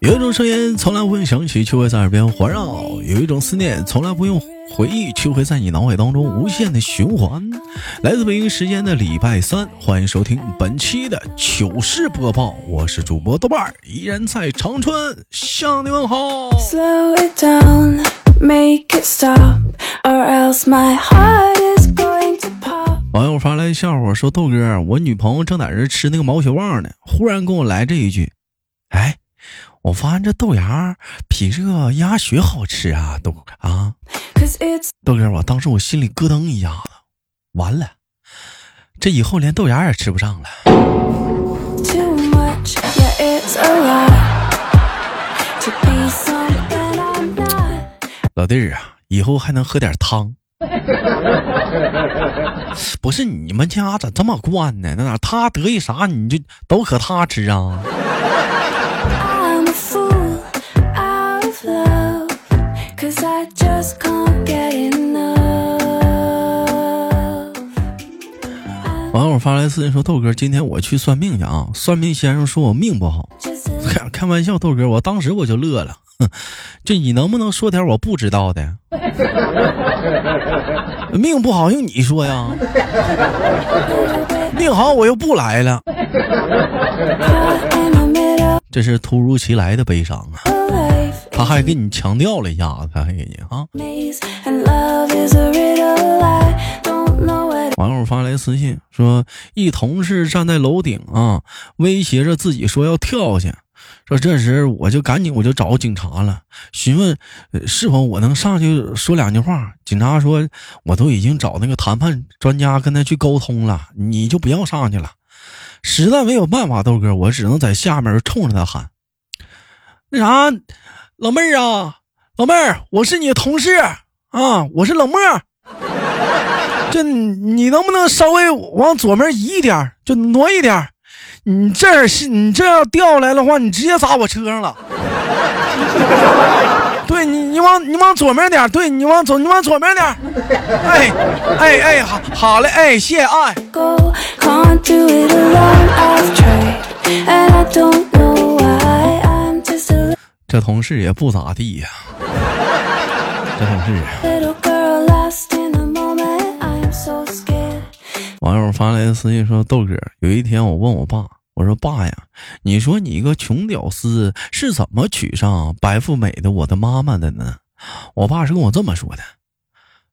有一种声音从来不用响起，却会在耳边环绕；有一种思念从来不用回忆，却会在你脑海当中无限的循环。来自北京时间的礼拜三，欢迎收听本期的糗事播报，我是主播豆瓣儿，依然在长春向你问好。Slow it down, make it stop, or else my heart is going to pop. 网友发来笑话说：“豆哥，我女朋友正在这吃那个毛血旺呢，忽然跟我来这一句，哎。”我发现这豆芽比这个鸭血好吃啊，豆啊，豆哥，我当时我心里咯噔一下子，完了，这以后连豆芽也吃不上了。老弟儿啊，以后还能喝点汤。不是你们家咋这么惯呢？那哪他得意啥你就都可他吃啊？网友发来私信说：“豆哥，今天我去算命去啊！算命先生说我命不好，开开玩笑，豆哥，我当时我就乐了。这你能不能说点我不知道的？命不好用你说呀？命好我又不来了。这是突如其来的悲伤啊！他还给你强调了一下子，他还给你啊。”网友发来私信说：“一同事站在楼顶啊，威胁着自己说要跳下。说这时我就赶紧我就找警察了，询问是否我能上去说两句话。警察说我都已经找那个谈判专家跟他去沟通了，你就不要上去了。实在没有办法，豆哥，我只能在下面冲着他喊：那啥，老妹儿啊，老妹儿，我是你的同事啊，我是冷漠。”这你能不能稍微往左面移一点，就挪一点？你这是你这要掉下来的话，你直接砸我车上了。对你，你往你往左面点，对你往左，你往左面点。哎哎哎，好好嘞，哎，谢爱。这同事也不咋地呀，这同事。网友发来的私信说：“豆哥，有一天我问我爸，我说爸呀，你说你一个穷屌丝是怎么娶上白富美的我的妈妈的呢？”我爸是跟我这么说的：“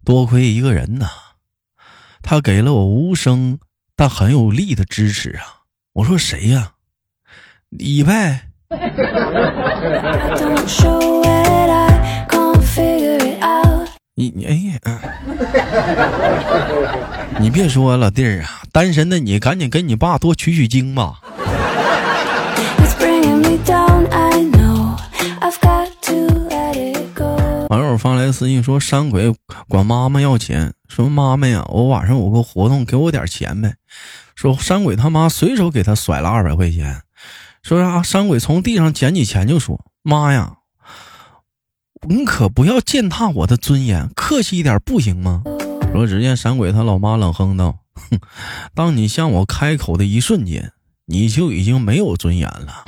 多亏一个人呐，他给了我无声但很有力的支持啊。”我说：“谁呀？你呗。”你你哎，你别说老弟儿啊，单身的你赶紧跟你爸多取取经吧。网友发来私信说，山鬼管妈妈要钱，说妈妈呀，我晚上有个活动，给我点钱呗。说山鬼他妈随手给他甩了二百块钱，说啥？山鬼从地上捡起钱就说，妈呀。你可不要践踏我的尊严，客气一点不行吗？说只见山鬼他老妈冷哼道：“哼，当你向我开口的一瞬间，你就已经没有尊严了。”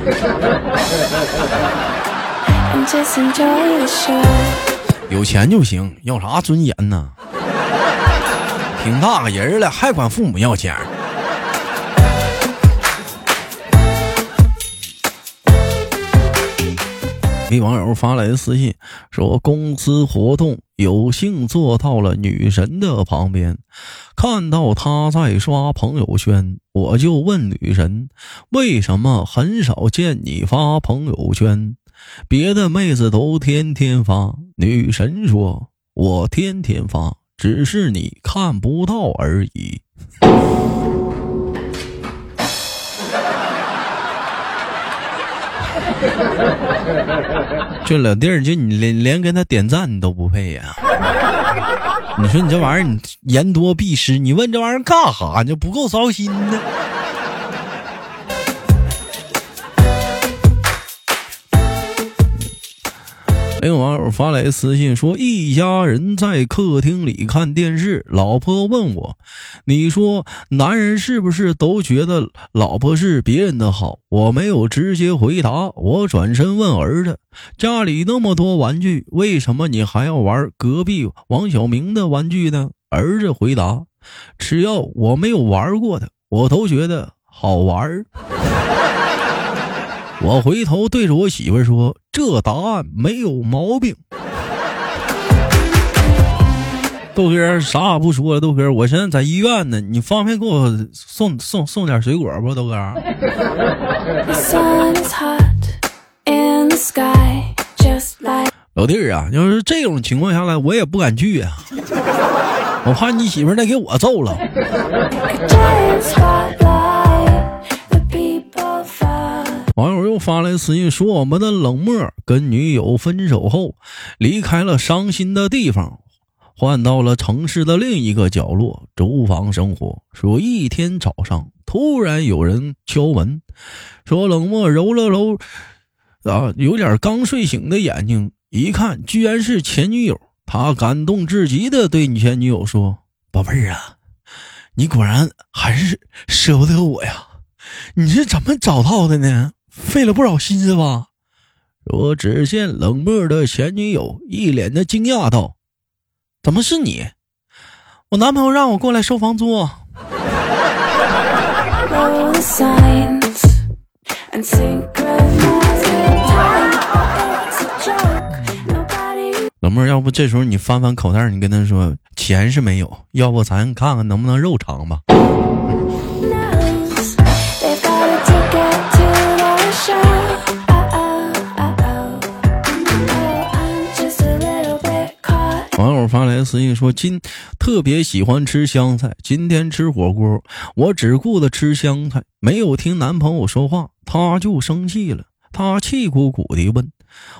有钱就行，要啥尊严呢？挺大个人了，还管父母要钱？给网友发来的私信说：“公司活动有幸坐到了女神的旁边，看到她在刷朋友圈，我就问女神为什么很少见你发朋友圈，别的妹子都天天发。女神说：我天天发，只是你看不到而已。” 这老弟儿，就你连连跟他点赞你都不配呀？你说你这玩意儿，你言多必失，你问这玩意儿干啥？你不够糟心呢？有网友发来私信说，一家人在客厅里看电视，老婆问我：“你说男人是不是都觉得老婆是别人的好？”我没有直接回答，我转身问儿子：“家里那么多玩具，为什么你还要玩隔壁王小明的玩具呢？”儿子回答：“只要我没有玩过的，我都觉得好玩。”我回头对着我媳妇说：“这答案没有毛病。”豆哥啥也不说了，豆哥，我现在在医院呢，你方便给我送送送点水果不？豆哥。老弟儿啊，要是这种情况下来，我也不敢去啊，我怕你媳妇再给我揍了。发来私信说：“我们的冷漠跟女友分手后，离开了伤心的地方，换到了城市的另一个角落租房生活。说一天早上突然有人敲门，说冷漠揉了揉啊有点刚睡醒的眼睛，一看居然是前女友。他感动至极的对前女友说：‘宝贝儿啊，你果然还是舍不得我呀，你是怎么找到的呢？’”费了不少心思吧？我只见冷漠的前女友一脸的惊讶道：“怎么是你？我男朋友让我过来收房租。”冷漠，要不这时候你翻翻口袋，你跟他说钱是没有，要不咱看看能不能肉偿吧。发来私信说：“今特别喜欢吃香菜，今天吃火锅，我只顾着吃香菜，没有听男朋友说话，他就生气了。他气鼓鼓地问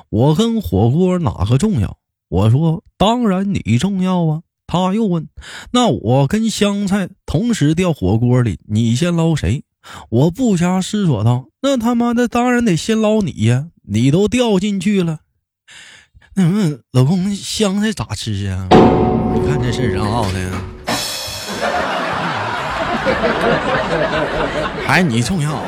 我：跟火锅哪个重要？我说：当然你重要啊。他又问：那我跟香菜同时掉火锅里，你先捞谁？我不加思索道：那他妈的当然得先捞你呀，你都掉进去了。”那老公香菜咋吃啊？你看这事儿真好的，还你重要啊。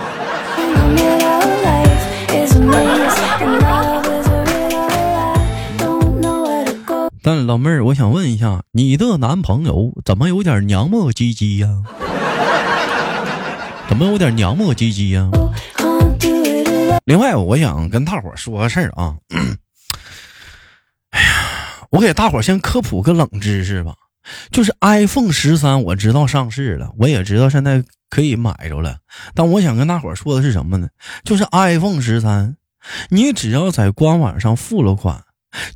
但老妹儿，我想问一下，你的男朋友怎么有点娘磨唧唧呀？怎么有点娘磨唧唧呀？另外，我想跟大伙说个事儿啊。我给大伙先科普个冷知识吧，就是 iPhone 十三我知道上市了，我也知道现在可以买着了。但我想跟大伙说的是什么呢？就是 iPhone 十三，你只要在官网上付了款，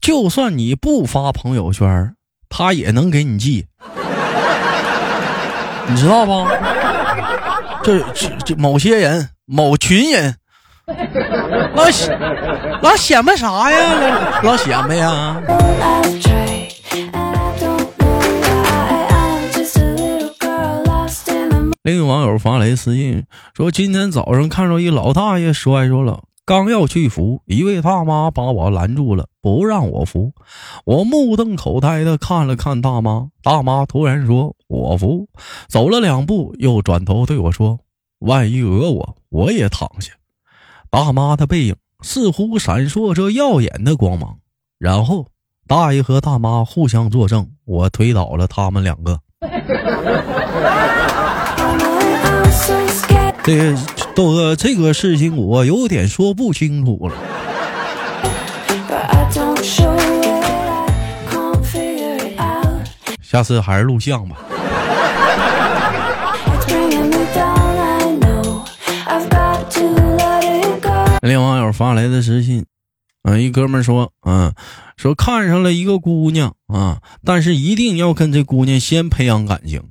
就算你不发朋友圈，他也能给你寄，你知道不？这这这某些人、某群人，老显老显摆啥呀？老显摆呀？另一网友发来私信说：“今天早上看着一老大爷摔着了，刚要去扶，一位大妈把我拦住了，不让我扶。我目瞪口呆的看了看大妈，大妈突然说：‘我扶。’走了两步，又转头对我说：‘万一讹我，我也躺下。’大妈的背影似乎闪烁着耀眼的光芒。然后，大爷和大妈互相作证，我推倒了他们两个。”这个豆哥，这个事情我有点说不清楚了。下次还是录像吧。发来的私信，啊，一哥们说，嗯，说看上了一个姑娘啊，但是一定要跟这姑娘先培养感情。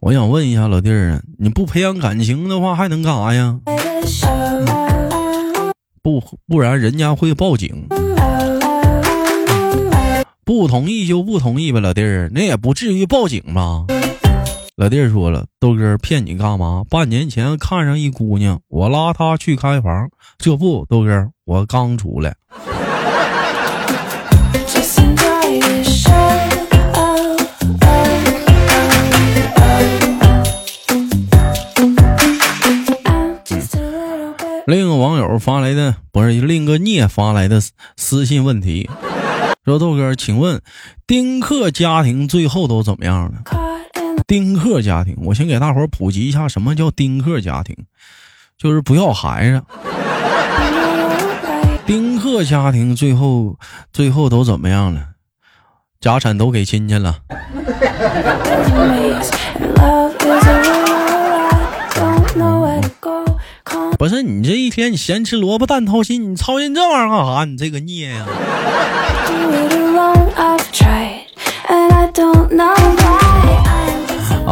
我想问一下老弟儿，你不培养感情的话，还能干啥呀？不不然人家会报警。不同意就不同意呗，老弟儿，那也不至于报警吧？老弟儿说了，豆哥骗你干嘛？半年前看上一姑娘，我拉她去开房，这不，豆哥我刚出来。另一个网友发来的不是另一个聂发来的私信问题，说豆哥，请问丁克家庭最后都怎么样了？丁克家庭，我先给大伙普及一下什么叫丁克家庭，就是不要孩子。丁克家庭最后最后都怎么样了？家产都给亲戚了。不是你这一天你闲吃萝卜淡操心，你操心这玩意儿干啥？你这个孽呀！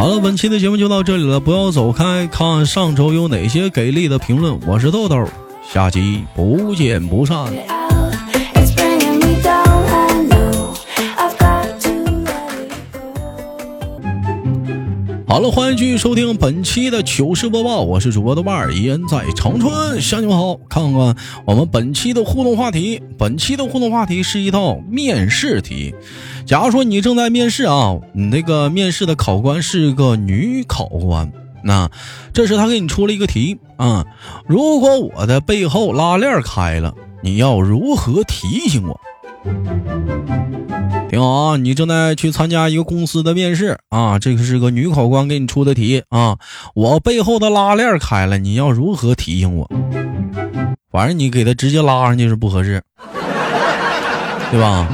好了，本期的节目就到这里了，不要走开，看上周有哪些给力的评论。我是豆豆，下期不见不散。好了，欢迎继续收听本期的糗事播报，我是主播豆瓣儿，依然在长春乡亲们好。看看我们本期的互动话题，本期的互动话题是一道面试题。假如说你正在面试啊，你那个面试的考官是一个女考官，那这时他给你出了一个题啊，如果我的背后拉链开了，你要如何提醒我？挺好啊，你正在去参加一个公司的面试啊，这个是个女考官给你出的题啊。我背后的拉链开了，你要如何提醒我？反正你给他直接拉上去是不合适，对吧？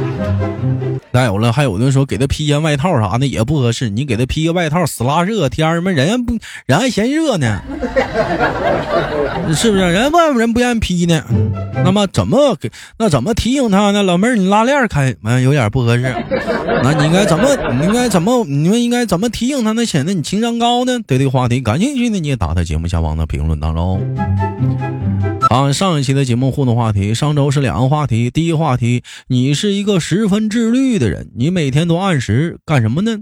再有了，还有的时候给他披件外套啥的也不合适。你给他披个外套，死拉热天儿嘛，人家不，人还嫌热呢，是不是？人外边人不愿意披呢。那么怎么给？那怎么提醒他呢？老妹儿，你拉链开，完有点不合适。那你应该怎么？你应该怎么？你们应该怎么提醒他呢？显得你情商高呢？对这个话题感兴趣的，你也打在节目下方的评论当中。啊，上一期的节目互动话题，上周是两个话题。第一话题，你是一个十分自律的人，你每天都按时干什么呢？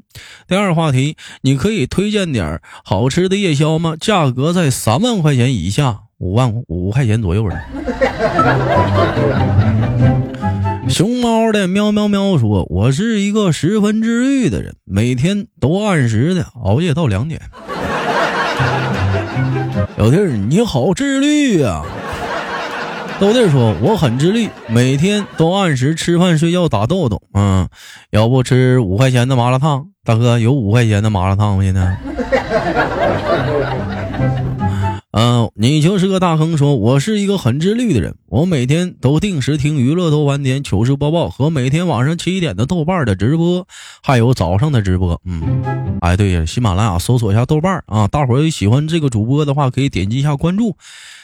第二话题，你可以推荐点好吃的夜宵吗？价格在三万块钱以下，五万五块钱左右的。熊猫的喵喵喵说：“我是一个十分自律的人，每天都按时的熬夜到两点。”小弟儿，你好自律呀！豆弟说：“我很自律，每天都按时吃饭、睡觉、打豆豆。嗯，要不吃五块钱的麻辣烫？大哥，有五块钱的麻辣烫吗？现在？嗯，你就是个大坑。说我是一个很自律的人，我每天都定时听娱乐多晚点糗事播报和每天晚上七点的豆瓣的直播，还有早上的直播。嗯，哎，对呀，喜马拉雅搜索一下豆瓣啊，大伙儿喜欢这个主播的话，可以点击一下关注。”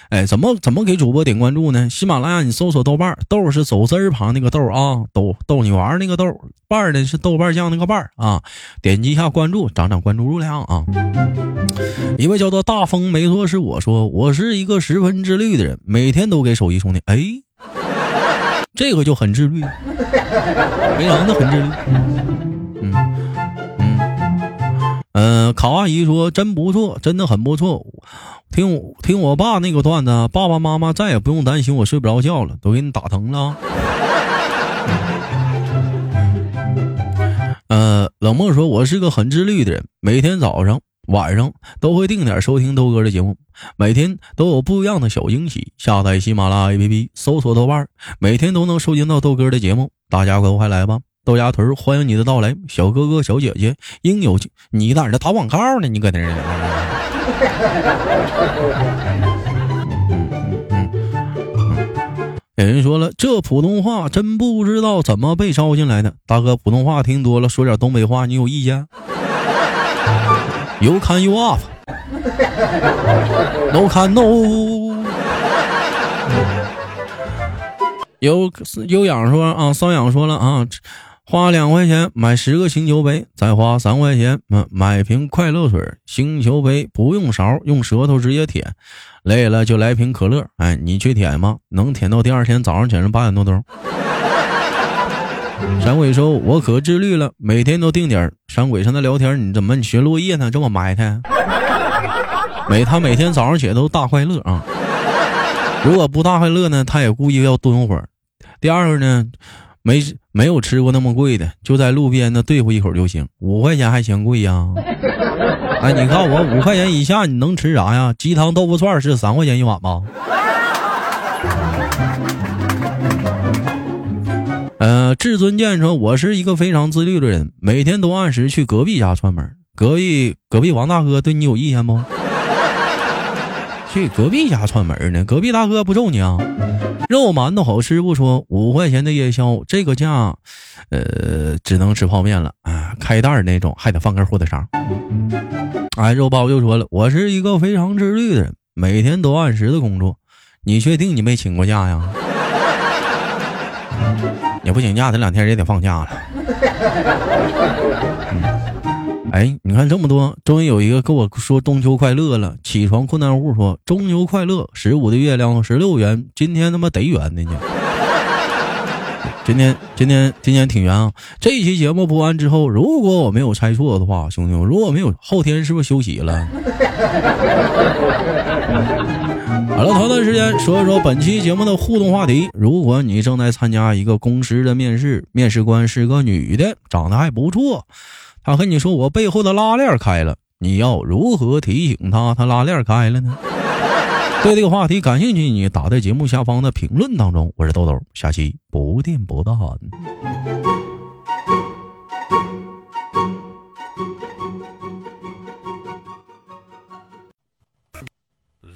哎，怎么怎么给主播点关注呢？喜马拉雅，你搜索豆瓣，豆是走字旁那个豆啊，逗逗你玩那个豆，瓣的是豆瓣酱那个瓣啊。点击一下关注，涨涨关注量啊。一位叫做大风，没错，是我说，我是一个十分自律的人，每天都给手机充电。哎，这个就很自律，非常的很自律。嗯嗯嗯，考阿姨说真不错，真的很不错。听听我爸那个段子，爸爸妈妈再也不用担心我睡不着觉了，都给你打疼了。呃，冷漠说，我是个很自律的人，每天早上晚上都会定点收听豆哥的节目，每天都有不一样的小惊喜。下载喜马拉雅 APP，搜索豆瓣，每天都能收听到豆哥的节目。大家快快来吧，豆芽屯欢迎你的到来，小哥哥小姐姐应有尽。你在这打广告呢？你搁那儿？有人说了，这普通话真不知道怎么被招进来的。大哥，普通话听多了，说点东北话，你有意见？You can you up? No can no. 有有养说啊，骚养说了啊。花两块钱买十个星球杯，再花三块钱买买瓶快乐水。星球杯不用勺，用舌头直接舔。累了就来瓶可乐。哎，你去舔吗？能舔到第二天早上起来八点多钟。闪鬼 说：“我可自律了，每天都定点。”闪鬼上那聊天，你怎么你学落叶呢？这么埋汰？每他每天早上起来都大快乐啊！如果不大快乐呢，他也故意要蹲会儿。第二个呢，没没有吃过那么贵的，就在路边的对付一口就行，五块钱还嫌贵呀？哎，你告诉我，五块钱以下你能吃啥呀？鸡汤豆腐串是三块钱一碗吗？呃，至尊剑说：“我是一个非常自律的人，每天都按时去隔壁家串门。隔壁隔壁王大哥对你有意见不？去隔壁家串门呢？隔壁大哥不揍你啊？肉馒头好吃不说，五块钱的夜宵，这个价，呃，只能吃泡面了啊！开袋那种还得放根火腿肠。哎，肉包就说了，我是一个非常自律的人，每天都按时的工作。你确定你没请过假呀？” 也不请假，这两天也得放假了。嗯哎，你看这么多，终于有一个跟我说中秋快乐了。起床困难户说中秋快乐，十五的月亮十六圆，今天他妈得圆的呢。今天今天今天挺圆啊！这一期节目播完之后，如果我没有猜错的话，兄弟们，如果没有后天是不是休息了？好了，头段时间说一说本期节目的互动话题。如果你正在参加一个公司的面试，面试官是个女的，长得还不错，她和你说我背后的拉链开了，你要如何提醒她她拉链开了呢？对这个话题感兴趣，你打在节目下方的评论当中。我是豆豆，下期不见不散。